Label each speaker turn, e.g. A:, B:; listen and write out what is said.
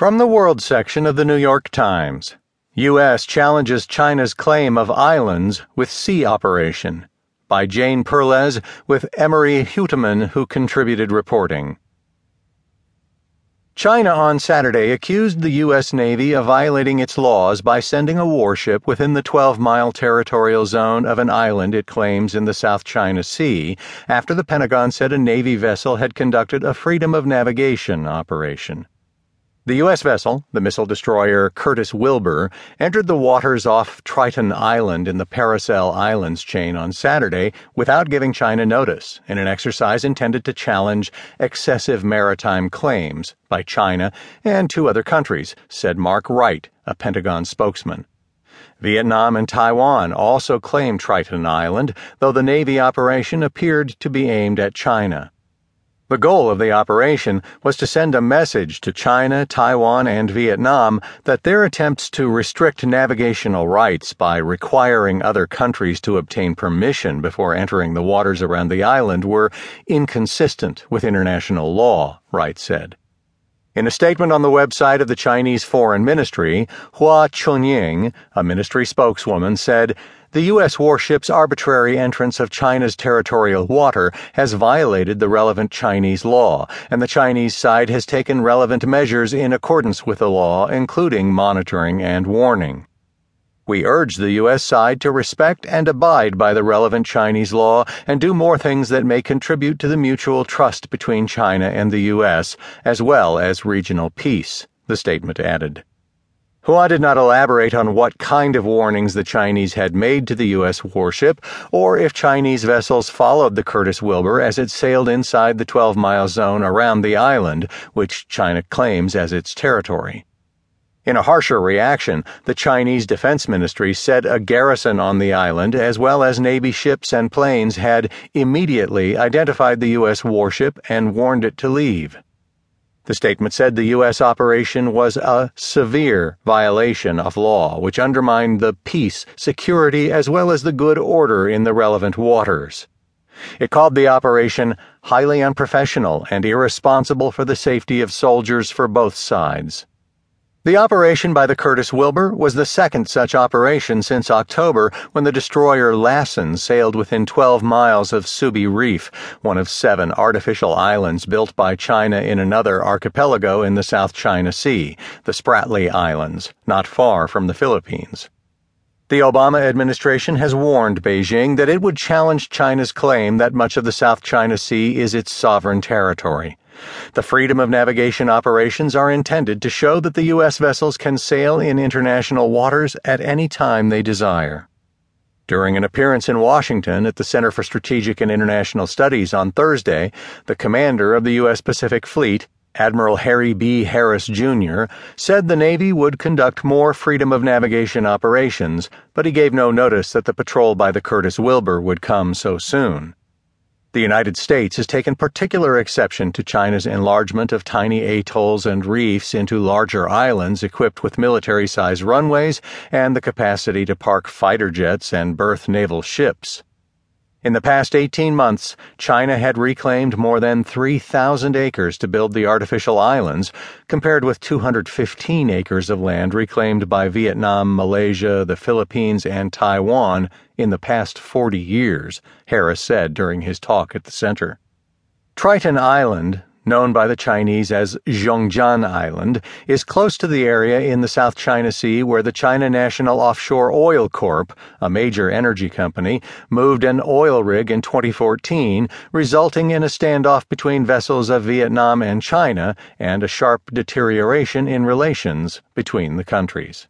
A: From the World section of the New York Times U.S. challenges China's claim of islands with sea operation. By Jane Perlez, with Emmarie Huetteman, who contributed reporting. China on Saturday accused the U.S. Navy of violating its laws by sending a warship within the 12 mile territorial zone of an island it claims in the South China Sea after the Pentagon said a Navy vessel had conducted a freedom of navigation operation. The U.S. vessel, the missile destroyer Curtis Wilbur, entered the waters off Triton Island in the Paracel Islands chain on Saturday without giving China notice in an exercise intended to challenge excessive maritime claims by China and two other countries, said Mark Wright, a Pentagon spokesman. Vietnam and Taiwan also claimed Triton Island, though the Navy operation appeared to be aimed at China. The goal of the operation was to send a message to China, Taiwan, and Vietnam that their attempts to restrict navigational rights by requiring other countries to obtain permission before entering the waters around the island were inconsistent with international law, Wright said. In a statement on the website of the Chinese Foreign Ministry, Hua Chunying, a ministry spokeswoman, said the U.S. warship's arbitrary entrance of China's territorial water has violated the relevant Chinese law, and the Chinese side has taken relevant measures in accordance with the law, including monitoring and warning. We urge the U.S. side to respect and abide by the relevant Chinese law and do more things that may contribute to the mutual trust between China and the U.S., as well as regional peace, the statement added. Hua did not elaborate on what kind of warnings the Chinese had made to the U.S. warship or if Chinese vessels followed the Curtis Wilbur as it sailed inside the 12 mile zone around the island, which China claims as its territory. In a harsher reaction, the Chinese Defense Ministry said a garrison on the island, as well as Navy ships and planes, had immediately identified the U.S. warship and warned it to leave. The statement said the U.S. operation was a severe violation of law, which undermined the peace, security, as well as the good order in the relevant waters. It called the operation highly unprofessional and irresponsible for the safety of soldiers for both sides. The operation by the Curtis Wilbur was the second such operation since October when the destroyer Lassen sailed within 12 miles of Subi Reef, one of seven artificial islands built by China in another archipelago in the South China Sea, the Spratly Islands, not far from the Philippines. The Obama administration has warned Beijing that it would challenge China's claim that much of the South China Sea is its sovereign territory. The freedom of navigation operations are intended to show that the U.S. vessels can sail in international waters at any time they desire. During an appearance in Washington at the Center for Strategic and International Studies on Thursday, the commander of the U.S. Pacific Fleet, Admiral Harry B. Harris, Jr., said the Navy would conduct more freedom of navigation operations, but he gave no notice that the patrol by the Curtis Wilbur would come so soon. The United States has taken particular exception to China's enlargement of tiny atolls and reefs into larger islands equipped with military sized runways and the capacity to park fighter jets and berth naval ships. In the past 18 months, China had reclaimed more than 3,000 acres to build the artificial islands, compared with 215 acres of land reclaimed by Vietnam, Malaysia, the Philippines, and Taiwan in the past 40 years, Harris said during his talk at the center. Triton Island, known by the Chinese as Zhongjian Island, is close to the area in the South China Sea where the China National Offshore Oil Corp, a major energy company, moved an oil rig in 2014, resulting in a standoff between vessels of Vietnam and China and a sharp deterioration in relations between the countries.